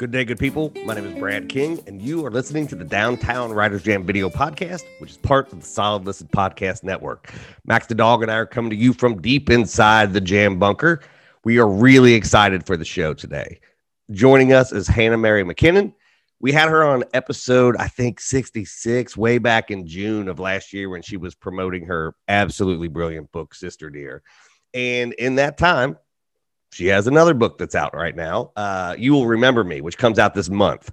Good day, good people. My name is Brad King, and you are listening to the Downtown Writers Jam video podcast, which is part of the Solid Listen Podcast Network. Max the Dog and I are coming to you from deep inside the Jam Bunker. We are really excited for the show today. Joining us is Hannah Mary McKinnon. We had her on episode, I think, 66, way back in June of last year when she was promoting her absolutely brilliant book, Sister Dear. And in that time, she has another book that's out right now. Uh, you will remember me, which comes out this month.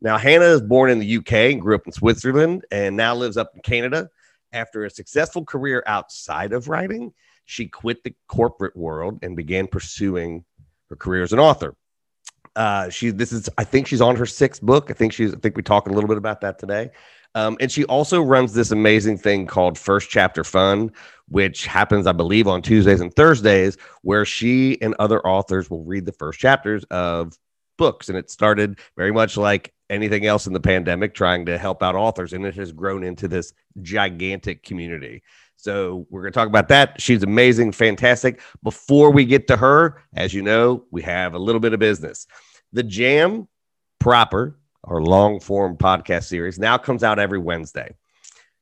Now, Hannah is born in the UK and grew up in Switzerland and now lives up in Canada. After a successful career outside of writing, she quit the corporate world and began pursuing her career as an author. Uh, she this is I think she's on her sixth book. I think she's I think we talked a little bit about that today. Um, and she also runs this amazing thing called First Chapter Fun, which happens, I believe, on Tuesdays and Thursdays, where she and other authors will read the first chapters of books. And it started very much like anything else in the pandemic, trying to help out authors. And it has grown into this gigantic community. So we're going to talk about that. She's amazing, fantastic. Before we get to her, as you know, we have a little bit of business. The Jam proper our long form podcast series, now comes out every Wednesday.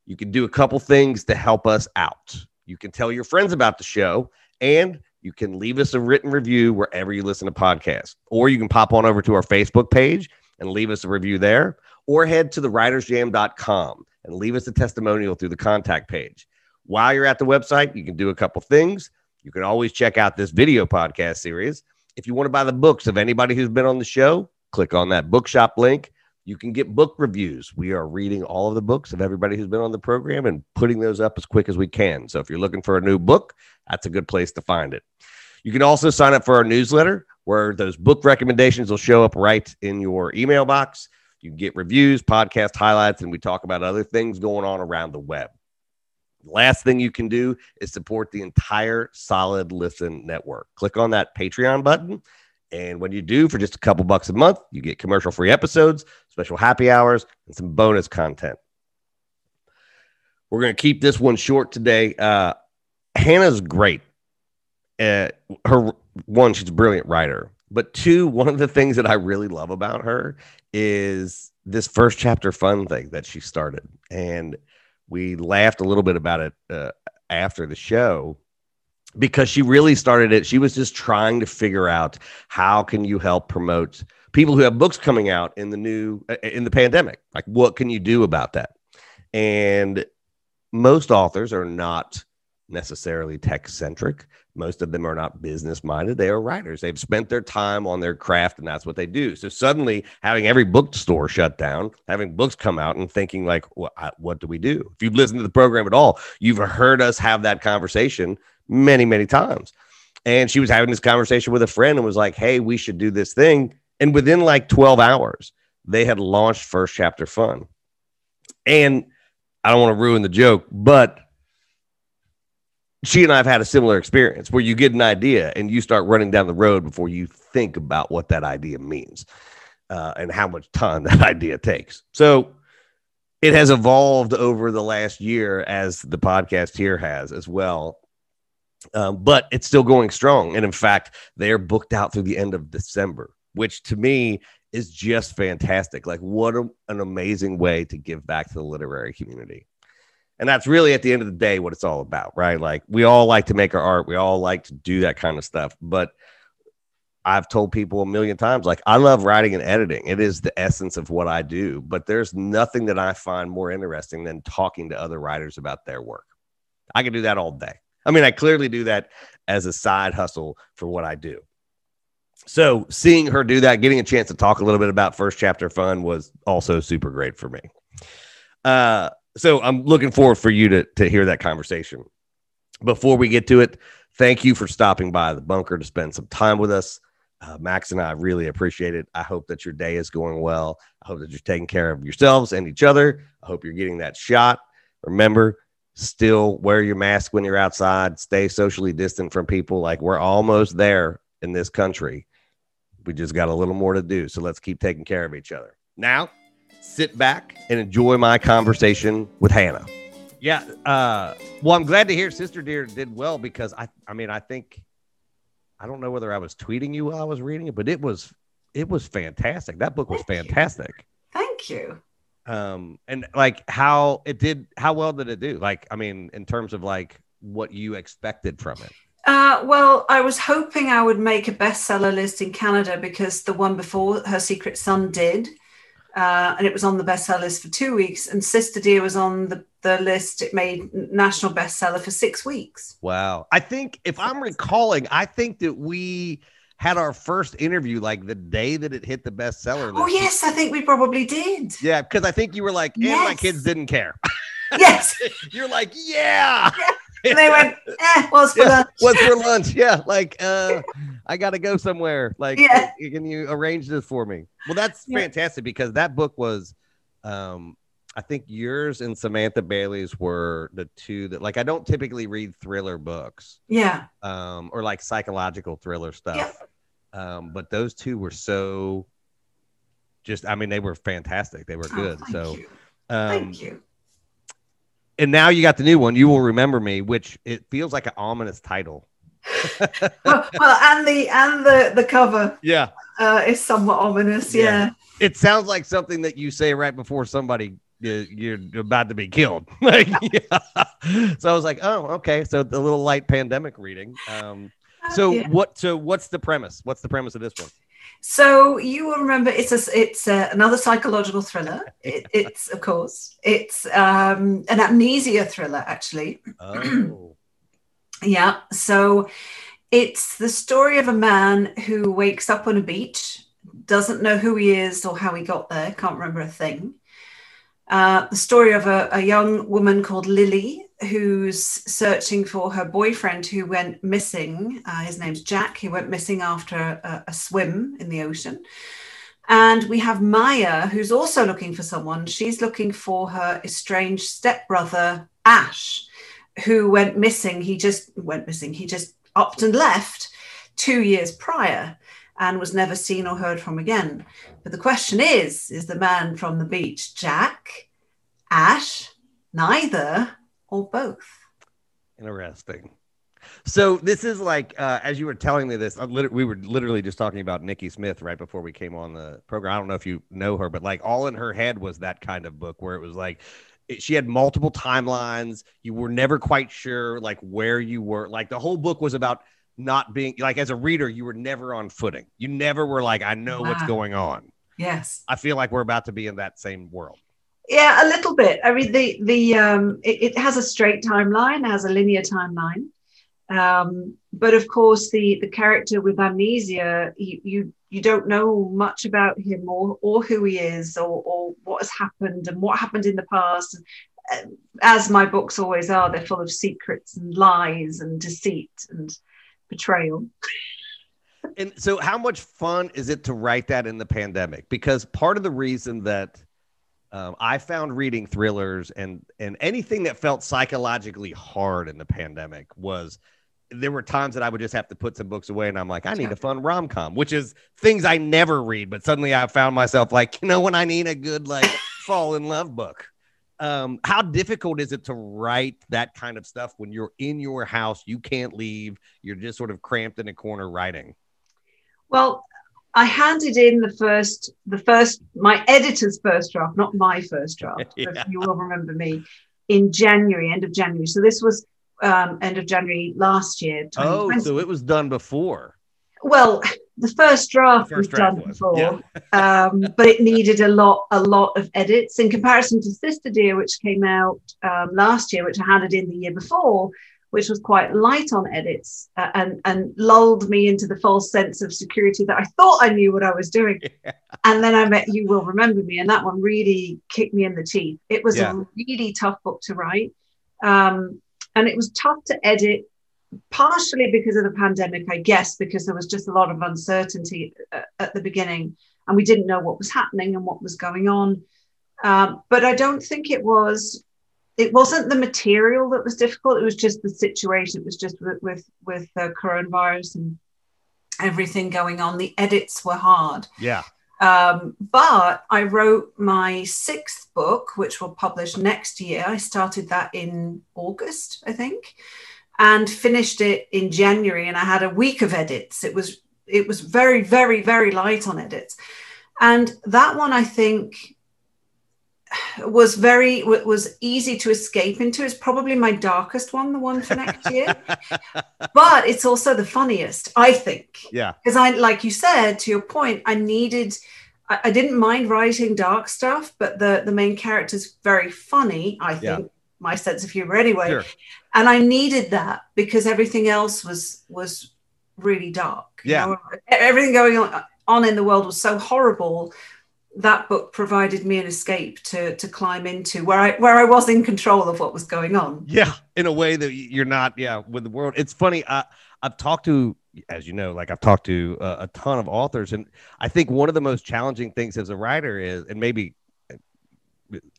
You can do a couple things to help us out. You can tell your friends about the show, and you can leave us a written review wherever you listen to podcasts. Or you can pop on over to our Facebook page and leave us a review there, or head to the writersjam.com and leave us a testimonial through the contact page. While you're at the website, you can do a couple things. You can always check out this video podcast series. If you want to buy the books of anybody who's been on the show, click on that bookshop link. You can get book reviews. We are reading all of the books of everybody who's been on the program and putting those up as quick as we can. So if you're looking for a new book, that's a good place to find it. You can also sign up for our newsletter where those book recommendations will show up right in your email box. You get reviews, podcast highlights, and we talk about other things going on around the web. Last thing you can do is support the entire Solid Listen network. Click on that Patreon button and when you do, for just a couple bucks a month, you get commercial free episodes, special happy hours, and some bonus content. We're going to keep this one short today. Uh, Hannah's great. Uh, her one, she's a brilliant writer. But two, one of the things that I really love about her is this first chapter fun thing that she started. And we laughed a little bit about it uh, after the show because she really started it. She was just trying to figure out how can you help promote people who have books coming out in the new uh, in the pandemic. Like what can you do about that? And most authors are not necessarily tech centric. Most of them are not business minded. They are writers. They've spent their time on their craft and that's what they do. So suddenly having every bookstore shut down, having books come out and thinking like, well, what do we do? If you've listened to the program at all, you've heard us have that conversation many, many times. And she was having this conversation with a friend and was like, hey, we should do this thing. And within like 12 hours, they had launched First Chapter Fun. And I don't want to ruin the joke, but she and I have had a similar experience where you get an idea and you start running down the road before you think about what that idea means uh, and how much time that idea takes. So it has evolved over the last year as the podcast here has as well. Um, but it's still going strong. And in fact, they are booked out through the end of December, which to me is just fantastic. Like, what a, an amazing way to give back to the literary community. And that's really at the end of the day what it's all about, right? Like, we all like to make our art, we all like to do that kind of stuff. But I've told people a million times, like, I love writing and editing. It is the essence of what I do. But there's nothing that I find more interesting than talking to other writers about their work. I can do that all day. I mean, I clearly do that as a side hustle for what I do. So seeing her do that, getting a chance to talk a little bit about first chapter fun was also super great for me. Uh, so I'm looking forward for you to to hear that conversation. Before we get to it, thank you for stopping by the bunker to spend some time with us. Uh, Max and I really appreciate it. I hope that your day is going well. I hope that you're taking care of yourselves and each other. I hope you're getting that shot. Remember, still wear your mask when you're outside, stay socially distant from people. Like we're almost there in this country. We just got a little more to do. So let's keep taking care of each other. Now, sit back and enjoy my conversation with Hannah. Yeah. Uh, well, I'm glad to hear Sister Dear did well because I, I mean, I think I don't know whether I was tweeting you while I was reading it, but it was it was fantastic. That book was Thank you. fantastic. Thank you. Um, and like how it did, how well did it do? Like, I mean, in terms of like what you expected from it. Uh, well, I was hoping I would make a bestseller list in Canada because the one before Her Secret Son did. Uh, and it was on the bestseller list for two weeks. And Sister Dear was on the, the list. It made national bestseller for six weeks. Wow. I think if I'm recalling, I think that we had our first interview like the day that it hit the bestseller list. Oh, yes, I think we probably did. Yeah, because I think you were like, and my kids didn't care. Yes. You're like, yeah. And they went, eh, what's for yeah. lunch? What's for lunch? Yeah, like uh I gotta go somewhere. Like Yeah. can you arrange this for me? Well, that's Yeah. fantastic because that book was um I think yours and Samantha Bailey's were the two that like I don't typically read thriller books Yeah. um or like psychological thriller stuff. Um, but those two were so just I mean they were fantastic. They were Oh, good. thank so you. um Thank you. and now you got the new one, You Will Remember Me, which it feels like an ominous title. well, well, and the and the the cover Yeah. uh, is somewhat ominous. Yeah. Yeah. It sounds like something that you say right before somebody you- you're about to be killed. like, yeah. So I was like, oh, okay. So the little light pandemic reading. Um, so Yeah. what? So what's the premise? What's the premise of this one? So you will remember it's a it's a, another psychological thriller. It, it's of course it's um, an amnesia thriller actually. Oh, Yeah. So it's the story of a man who wakes up on a beach, doesn't know who he is or how he got there, can't remember a thing. Uh, the story of a, a young woman called Lily who's searching for her boyfriend who went missing. Uh, his name's Jack. He went missing after a, a swim in the ocean. And we have Maya, who's also looking for someone. She's looking for her estranged stepbrother, Ash, who went missing. He just went missing. He just upped and left two years prior and was never seen or heard from again. But the question is is the man from the beach Jack, Ash, neither, or both? interesting. So this is like, uh, as you were telling me this, lit- we were literally just talking about Nikki Smith right before we came on the program. I don't know if you know her, but like all in her head was that kind of book where it was like it- she had multiple timelines. You were never quite sure like where you were. Like the whole book was about not being like as a reader, you were never on footing. You never were like, I know what's going on. Yes. I feel like we're about to be in that same world. Yeah, a little bit. I mean, the the um, it, it has a straight timeline, has a linear timeline, um, but of course, the the character with amnesia, you you, you don't know much about him or or who he is or or what has happened and what happened in the past. Uh, As my books always are, they're full of secrets and lies and deceit and betrayal. And so, how much fun is it to write that in the pandemic? Because part of the reason that um, I found reading thrillers and and anything that felt psychologically hard in the pandemic was there were times that I would just have to put some books away, and I'm like, I need a fun rom com, which is things I never read. But suddenly, I found myself like, you know, when I need a good like fall in love book. Um, how difficult is it to write that kind of stuff when you're in your house, you can't leave, you're just sort of cramped in a corner writing? Well, I handed in the first, the first, my editor's first draft, not my first draft. Yeah. You will remember me in January, end of January. So this was um, end of January last year. Oh, so it was done before. well, the first draft was done was, before, yeah. um, but it needed a lot, a lot of edits in comparison to Sister Dear, which came out um, last year, which I handed in the year before, which was quite light on edits uh, and and lulled me into the false sense of security that I thought I knew what I was doing. Yeah. And then I met You Will Remember Me, and that one really kicked me in the teeth. It was Yeah. a really tough book to write, um, and it was tough to edit partially because of the pandemic, I guess, because there was just a lot of uncertainty at, at the beginning and we didn't know what was happening and what was going on. Um, but I don't think it was. It wasn't the material that was difficult. It was just the situation. It was just with with, with uh, coronavirus and everything going on. The edits were hard. Yeah. Um, but I wrote my sixth book, which will publish next year. I started that in August, I think, and finished it in January. And I had a week of edits. It was it was very, very, very light on edits. And that one, I think, was very was easy to escape into it's probably my darkest one the one for next year but it's also the funniest i think yeah because i like you said to your point i needed I, I, didn't mind writing dark stuff but the the main character is very funny i think yeah. my sense of humor anyway sure. And i needed that because everything else was was really dark yeah know? everything going on on in the world was so horrible that book provided me an escape to to climb into where I where I was in control of what was going on. Yeah, in a way that you're not. Yeah, with the world. It's funny. I I've talked to, as you know, like I've talked to uh, a ton of authors, and I think one of the most challenging things as a writer is, and maybe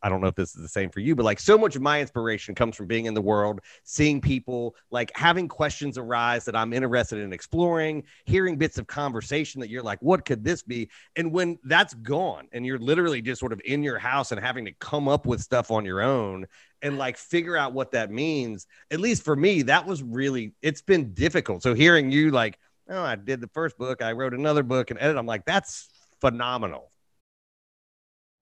I don't know if this is the same for you, but like so much of my inspiration comes from being in the world, seeing people, like having questions arise that I'm interested in exploring, hearing bits of conversation that you're like, what could this be? And when that's gone and you're literally just sort of in your house and having to come up with stuff on your own and like figure out what that means, at least for me, that was really, it's been difficult. So hearing you like, oh, I did the first book, I wrote another book and edit, I'm like, that's phenomenal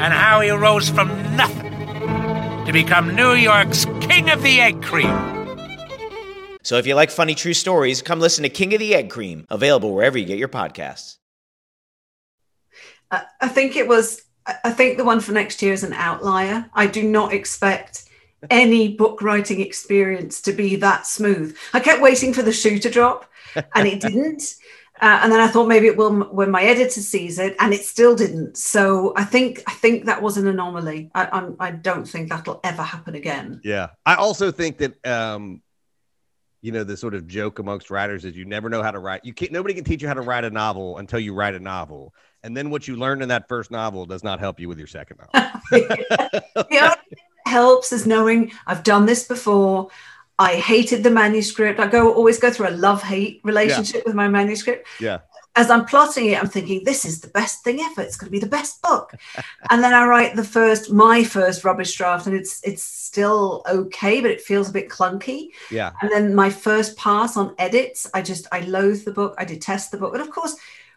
and how he rose from nothing to become New York's King of the Egg Cream. So if you like funny true stories, come listen to King of the Egg Cream, available wherever you get your podcasts. I think it was, I think the one for next year is an outlier. I do not expect any book writing experience to be that smooth. I kept waiting for the shoe to drop and it didn't. Uh, and then I thought maybe it will when my editor sees it, and it still didn't. So I think I think that was an anomaly. I I'm, I do not think that'll ever happen again. Yeah, I also think that um, you know the sort of joke amongst writers is you never know how to write. You can't. Nobody can teach you how to write a novel until you write a novel, and then what you learn in that first novel does not help you with your second novel. the only thing that helps is knowing I've done this before. I hated the manuscript. I go always go through a love hate relationship yeah. with my manuscript. Yeah. As I'm plotting it, I'm thinking this is the best thing ever. It's going to be the best book. and then I write the first, my first rubbish draft, and it's it's still okay, but it feels a bit clunky. Yeah. And then my first pass on edits, I just I loathe the book. I detest the book, and of course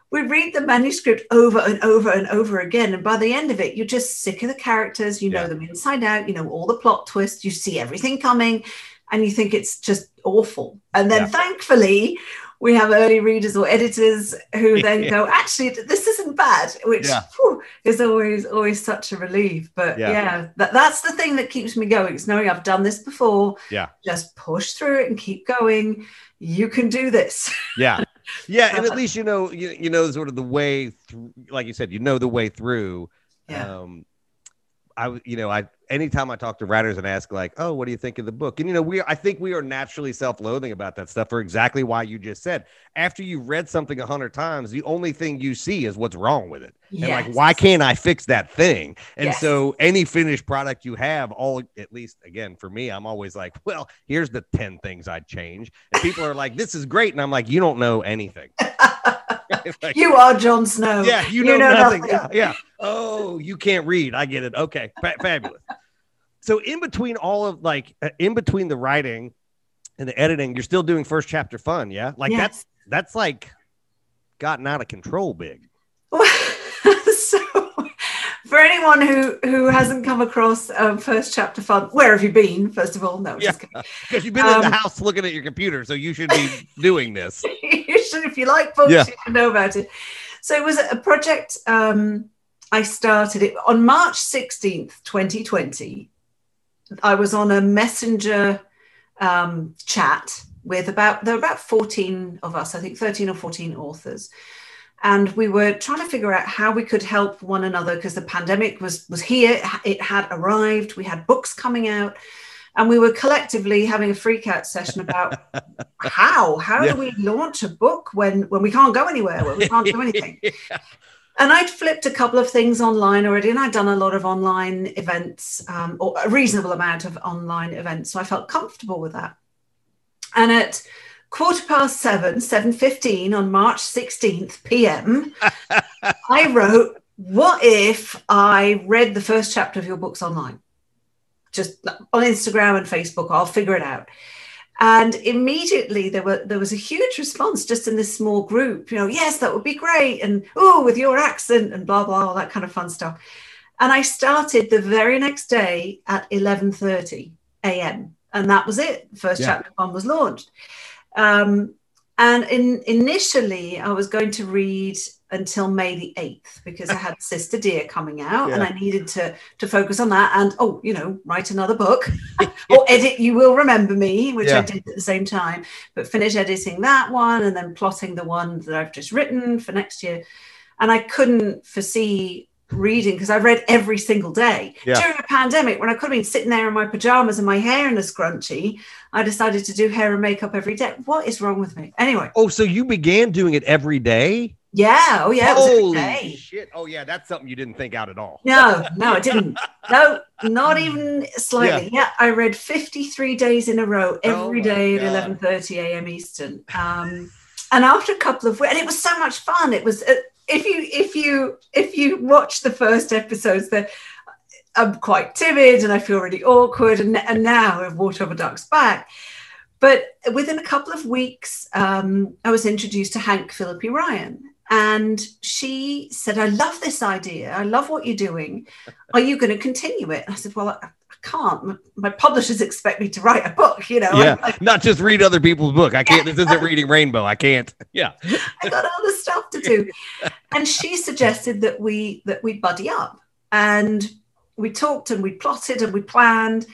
we read the manuscript over and over and over again. And by the end of it, you're just sick of the characters. You know them inside out. You know all the plot twists. You see everything coming and you think it's just awful. And then yeah. thankfully, we have early readers or editors who then yeah. go, actually, this isn't bad, which yeah. whew, is always always such a relief. But yeah, yeah that, that's the thing that keeps me going. It's knowing I've done this before. Yeah, just push through it and keep going. You can do this. Yeah, yeah, and at least you know you, you know sort of the way through. Like you said, you know the way through. Yeah. Um, I you know I anytime I talk to writers and ask like, oh, what do you think of the book? And you know, we I think we are naturally self-loathing about that stuff for exactly why you just said. After you read something a hundred times, the only thing you see is what's wrong with it. Yes. And like, why can't I fix that thing? And yes. so any finished product you have, all at least again for me, I'm always like, well, here's the 10 things I'd change. And people are like, this is great. And I'm like, you don't know anything. like, you are Jon Snow. Yeah, you know, you know nothing. nothing. Yeah, yeah. Oh, you can't read. I get it. Okay, fabulous so in between all of like uh, in between the writing And the editing, you're still doing first chapter fun, yeah? Like Yes. that's that's like gotten out of control big. for anyone who who hasn't come across um, first chapter fun where have you been first of all no just kidding. Because you've been in Um, the house looking at your computer, so you should be doing this. you should if you like books Yeah. you should know about it so it was a project um i started it on march 16th 2020 i was on a messenger um, chat with about there were about 14 of us i think 13 or 14 authors and we were trying to figure out how we could help one another because the pandemic was was here. It had arrived. We had books coming out. And we were collectively having a freak out session about how? How Yeah. do we launch a book when when we can't go anywhere when we can't do anything? And I'd flipped a couple of things online already, and I'd done a lot of online events, um, or a reasonable amount of online events, so I felt comfortable with that. And at quarter past seven, seven fifteen on March sixteenth PM, I wrote, "What if I read the first chapter of your books online, just on Instagram and Facebook? I'll figure it out." And immediately there were there was a huge response just in this small group. You know, yes, that would be great, and oh, with your accent and blah blah, all that kind of fun stuff. And I started the very next day at eleven thirty a.m. and that was it. First Yeah. chapter Fun was launched. Um, and in, initially, I was going to read until May the 8th because I had Sister Dear coming out and I needed to, to focus on that and, oh, you know, write another book or edit You Will Remember Me, which I did at the same time, but finish editing that one and then plotting the one that I've just written for next year. And I couldn't foresee reading because I read every single day. Yeah. During a pandemic, when I could have been sitting there in my pajamas and my hair in a scrunchie, I decided to do hair and makeup every day. What is wrong with me? Anyway, Oh, so you began doing it every day? yeah, oh yeah, it was every Holy shit! Oh yeah, that's something you didn't think out at all. No, no, I didn't. No, not even slightly. Yeah, I read 53 days in a row every Oh day God. at 11:30 a.m. Eastern. Um, and after a couple of and it was so much fun. It was uh, if you if you if you watch the first episodes, that I'm quite timid and I feel really awkward, and and now I've water over duck's back. But within a couple of weeks, um, I was introduced to Hank Phillippi Ryan. And she said, I love this idea. I love what you're doing. Are you going to continue it? I said, Well, can't. My, publishers expect me to write a book, you know. Yeah, I, not just read other people's book. I can't. This isn't reading Rainbow. I can't. Yeah. I got other stuff to do. And she suggested that we that we buddy up. And we talked and we plotted and we planned.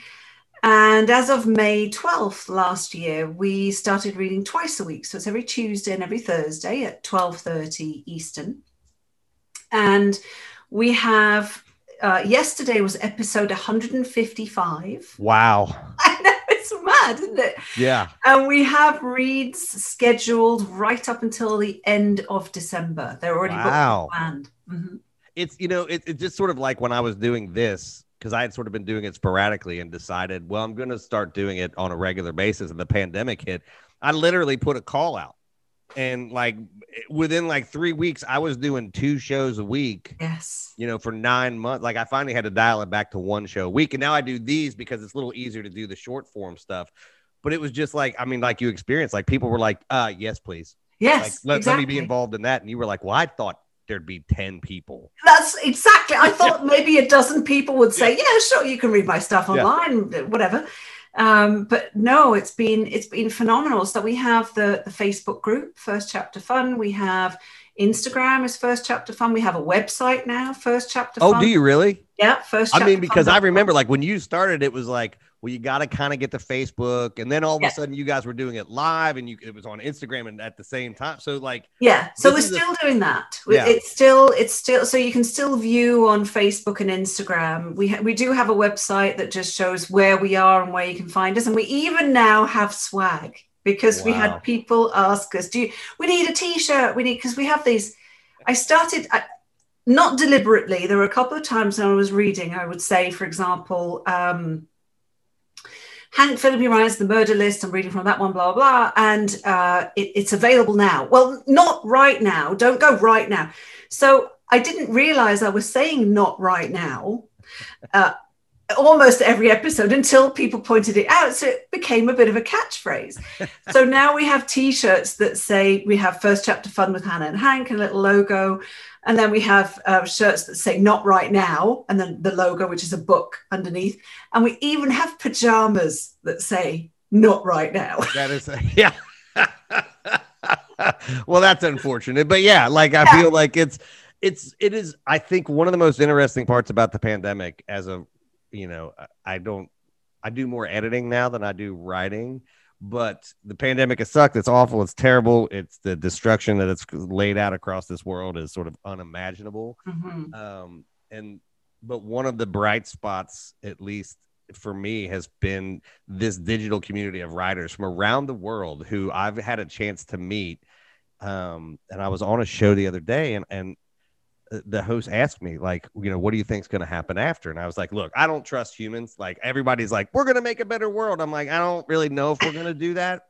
And as of May 12th last year, we started reading twice a week. So it's every Tuesday and every Thursday at 12:30 Eastern. And we have uh, yesterday was episode 155. Wow. I know it's mad, isn't it? Yeah. And we have reads scheduled right up until the end of December. They're already booked Wow. and planned. Mhm. It's you know it, it's just sort of like when I was doing this because I had sort of been doing it sporadically and decided well I'm going to start doing it on a regular basis and the pandemic hit. I literally put a call out and like within like three weeks I was doing two shows a week. Yes. You know for nine months. Like I finally had to dial it back to one show a week and now I do these because it's a little easier to do the short form stuff. But it was just like I mean like you experienced like people were like uh yes please Yes. like let, let me be involved in that and you were like well I thought there'd be 10 people That's exactly. I thought maybe a dozen people would say, "Yeah, sure, you can read my stuff Yeah. online, whatever." Um, but no, it's been it's been phenomenal. So we have the the Facebook group, First Chapter Fun. We have Instagram is First Chapter Fun. We have a website now, First Chapter oh Fun. do you really Yeah, First. I mean, because Fun I remember like when you started, it was like, well, you got to kind of get to Facebook, and then all of a sudden you guys were doing it live, and you it was on Instagram and at the same time. So like, Yeah, so we're is a- still doing that. Yeah. It's still it's still so you can still view on Facebook and Instagram. We ha- we do have a website that just shows where we are and where you can find us, and we even now have swag because we had people ask us, "Do you, we need a T-shirt? We need because we have these." I started. I, not deliberately. There were a couple of times when I was reading, I would say, for example, um, Hank Phillippi Ryan's The Murder List. I'm reading from that one, blah, blah, blah. And uh, it, it's available now. Well, not right now. Don't go right now. So I didn't realize I was saying not right now. Uh, almost every episode until people pointed it out. So it became a bit of a catchphrase. so now we have t shirts that say we have first chapter fun with Hannah and Hank, a little logo. And then we have uh, shirts that say not right now, and then the logo, which is a book underneath. And we even have pajamas that say not right now. That is, yeah. well, that's unfortunate. But yeah, like I Yeah. feel like it's, it's, it is, I think one of the most interesting parts about the pandemic as a, you know, I don't, I do more editing now than I do writing. But the pandemic has sucked. It's awful. It's terrible. It's the destruction that it's laid out across this world is sort of unimaginable. Mhm. Um, and but one of the bright spots, at least for me, has been this digital community of writers from around the world who I've had a chance to meet. Um, and I was on a show the other day, and and the host asked me like, you know, what do you think's going to happen after? And I was like, look, I don't trust humans. Like everybody's like, we're going to make a better world. I'm like, I don't really know if we're going to do that.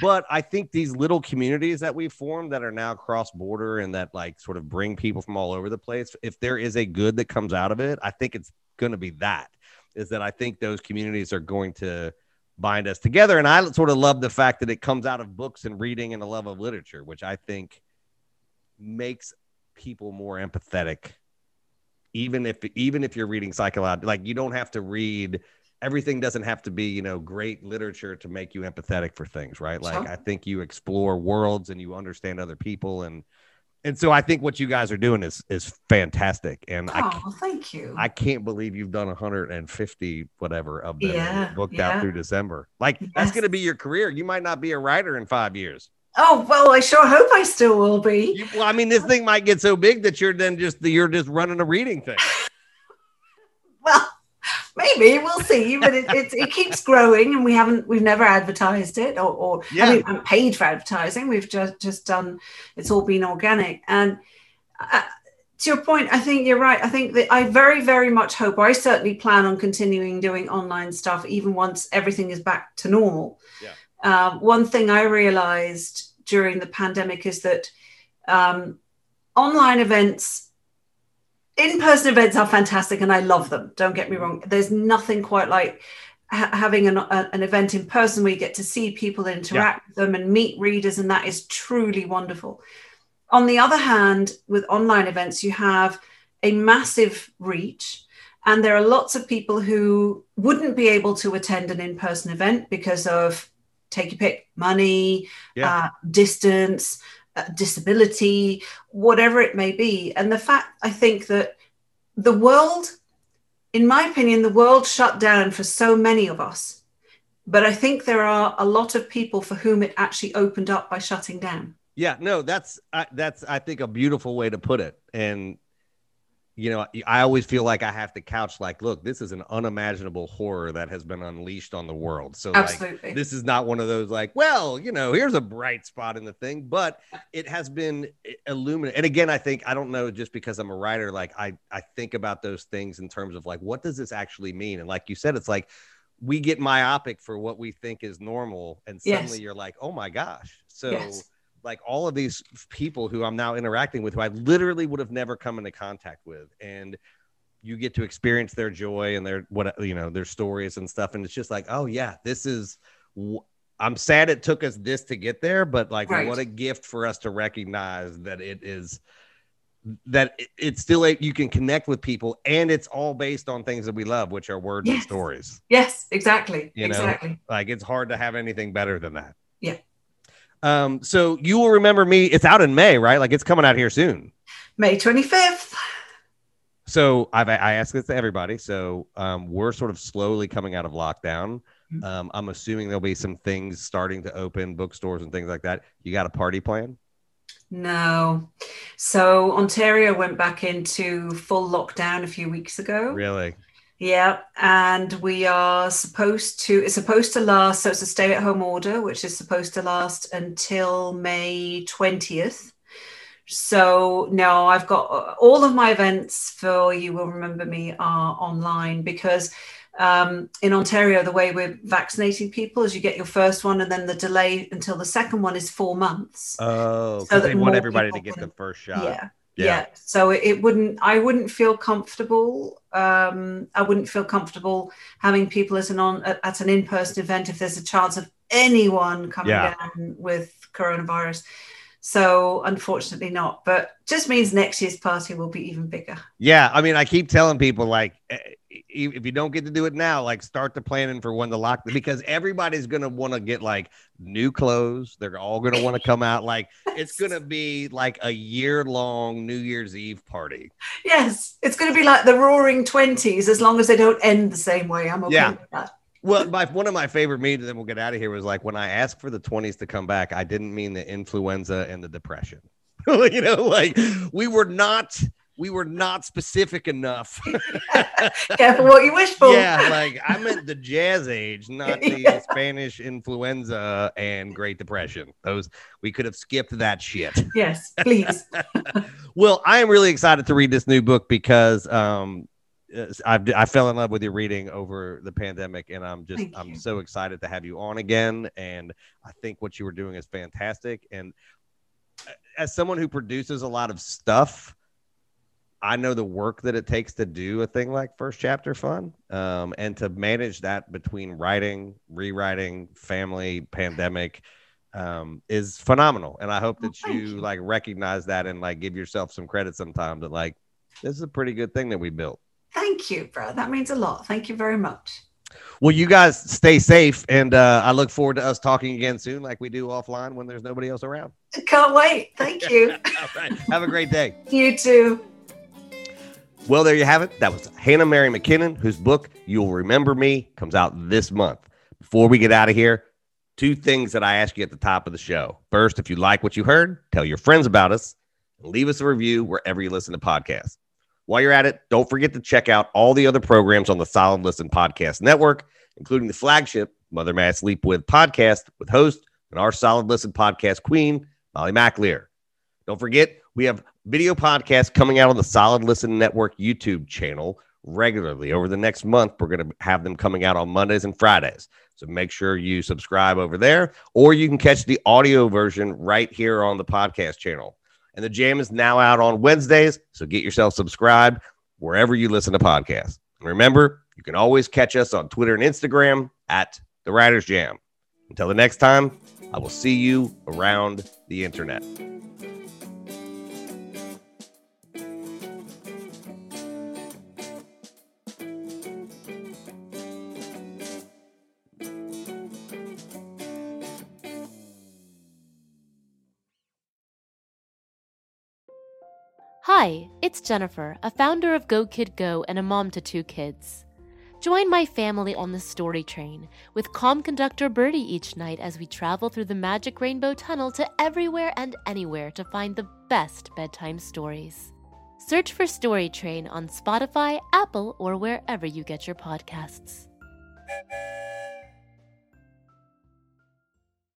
but I think these little communities that we formed that are now cross border and that like sort of bring people from all over the place, if there is a good that comes out of it, I think it's going to be that. Is that I think those communities are going to bind us together. And I sort of love the fact that it comes out of books and reading and a love of literature, which I think makes people more empathetic. Even if even if you're reading psychological, like you don't have to read everything doesn't have to be you know great literature to make you empathetic for things right like Sure. i think you explore worlds and you understand other people and and so i think what you guys are doing is is fantastic and i Oh, thank you. I can't believe you've done 150 whatever of them Yeah, booked yeah. out through December. Like that's going to be your career. You might not be a writer in five years. Oh, well, I sure hope I still will be. You- well, I mean, this thing might get so big that you're then just you're just running a reading thing. Well, maybe we'll see, but it, it, it keeps growing, and we haven't we've never advertised it or, or Yeah. I mean, haven't paid for advertising. We've just just done it's all been organic. And uh, to your point, I think you're right. I think that I very very much hope. I certainly plan on continuing doing online stuff even once everything is back to normal. Yeah. Um, one thing I realized during the pandemic is that um, online events in-person events are fantastic and i love them. Don't get me wrong. There's nothing quite like ha- having an, a- an event in person where you get to see people interact with them and meet readers and that is truly wonderful. On the other hand with online events you have a massive reach and there are lots of people who wouldn't be able to attend an in-person event because of take your pick money Yeah. uh, distance uh, disability whatever it may be and the fact i think that the world in my opinion the world shut down for so many of us but i think there are a lot of people for whom it actually opened up by shutting down Yeah, no, that's I, that's I think a beautiful way to put it. And you know, I always feel like I have to couch like, look, this is an unimaginable horror that has been unleashed on the world. So Absolutely. like this is not one of those like, well, you know, here's a bright spot in the thing, but it has been eh, illuminated. And again, I think I don't know just because I'm a writer, like I I think about those things in terms of like what does this actually mean? And like you said, it's like we get myopic for what we think is normal, and Yes. suddenly you're like, oh my gosh. So Yes. Like all of these people who I'm now interacting with, who I literally would have never come into contact with, and you get to experience their joy and their what you know their stories and stuff, and it's just like, oh yeah, this is. i'm sad it took us this to get there, but like, Right. what a gift for us to recognize that it is that it- it's still a, you can connect with people, and it's all based on things that we love, which are words and stories. yes exactly You know, exactly like it's hard to have anything better than that. Yeah. Um, so you will remember me. It's out in May, right? Like it's coming out here soon. may 25th So I've I asked this to everybody. So um, we're sort of slowly coming out of lockdown. Mhm. Um, I'm assuming there'll be some things starting to open, bookstores and things like that. You got a party plan? no so ontario went back into full lockdown a few weeks ago Really? Yeah, and we are supposed to, it's supposed to last, so it's a stay at home order, which is supposed to last until May 20th. So, no, I've got all of my events for You Will Remember Me are online because um, in Ontario, the way we're vaccinating people is you get your first one and then the delay until the second one is four months. Oh, So they want everybody to get can- the first shot. Yeah. Yeah. yeah. So it wouldn't. I wouldn't feel comfortable. Um, I wouldn't feel comfortable having people at an on at an in person event if there's a chance of anyone coming yeah. down with coronavirus. So unfortunately not, but just means next year's party will be even bigger. Yeah, I mean, I keep telling people like, eh, if you don't get to do it now, like start the planning for when the lock because everybody's gonna want to get like new clothes. They're all gonna want to come out. Like it's gonna be like a year long New Year's Eve party. Yes, it's gonna be like the Roaring Twenties as long as they don't end the same way. I'm okay yeah. with that. Well, my one of my favorite memes, then we'll get out of here, was like when I asked for the 20s to come back, I didn't mean the influenza and the depression. you know, like we were not we were not specific enough. Careful what you wish for. Yeah, like I meant the jazz age, not the yeah. Spanish influenza and Great Depression. Those we could have skipped that shit. Yes, please. well, I am really excited to read this new book because um, I, I fell in love with your reading over the pandemic, and I'm just Thank I'm you. so excited to have you on again. And I think what you were doing is fantastic. And uh, as someone who produces a lot of stuff, I know the work that it takes to do a thing like First Chapter Fun, um, and to manage that between writing, rewriting, family, pandemic. Um, is phenomenal, and I hope that you, you like recognize that and like give yourself some credit sometime that like this is a pretty good thing that we built. Thank you, bro. That means a lot. Thank you very much. Well, you guys stay safe, and uh, I look forward to us talking again soon, like we do offline when there's nobody else around. Can't wait. Thank you. All right. Have a great day. You too. Well, there you have it. That was Hannah Mary McKinnon, whose book You'll Remember Me comes out this month. Before we get out of here, two things that I ask you at the top of the show. First, if you like what you heard, tell your friends about us and leave us a review wherever you listen to podcasts. While you're at it, don't forget to check out all the other programs on the Solid Listen Podcast Network, including the flagship Mother May I Sleep With podcast with host and our Solid Listen podcast queen, Molly McAleer. Don't forget, we have video podcasts coming out on the Solid Listen Network YouTube channel regularly. Over the next month, we're going to have them coming out on Mondays and Fridays. So make sure you subscribe over there, or you can catch the audio version right here on the podcast channel. And the jam is now out on Wednesdays. So get yourself subscribed wherever you listen to podcasts. And remember, you can always catch us on Twitter and Instagram at The Writers Jam. Until the next time, I will see you around the internet. Hi, it's Jennifer, a founder of Go Kid Go and a mom to two kids. Join my family on the story train with calm conductor Birdie each night as we travel through the magic rainbow tunnel to everywhere and anywhere to find the best bedtime stories. Search for Story Train on Spotify, Apple, or wherever you get your podcasts.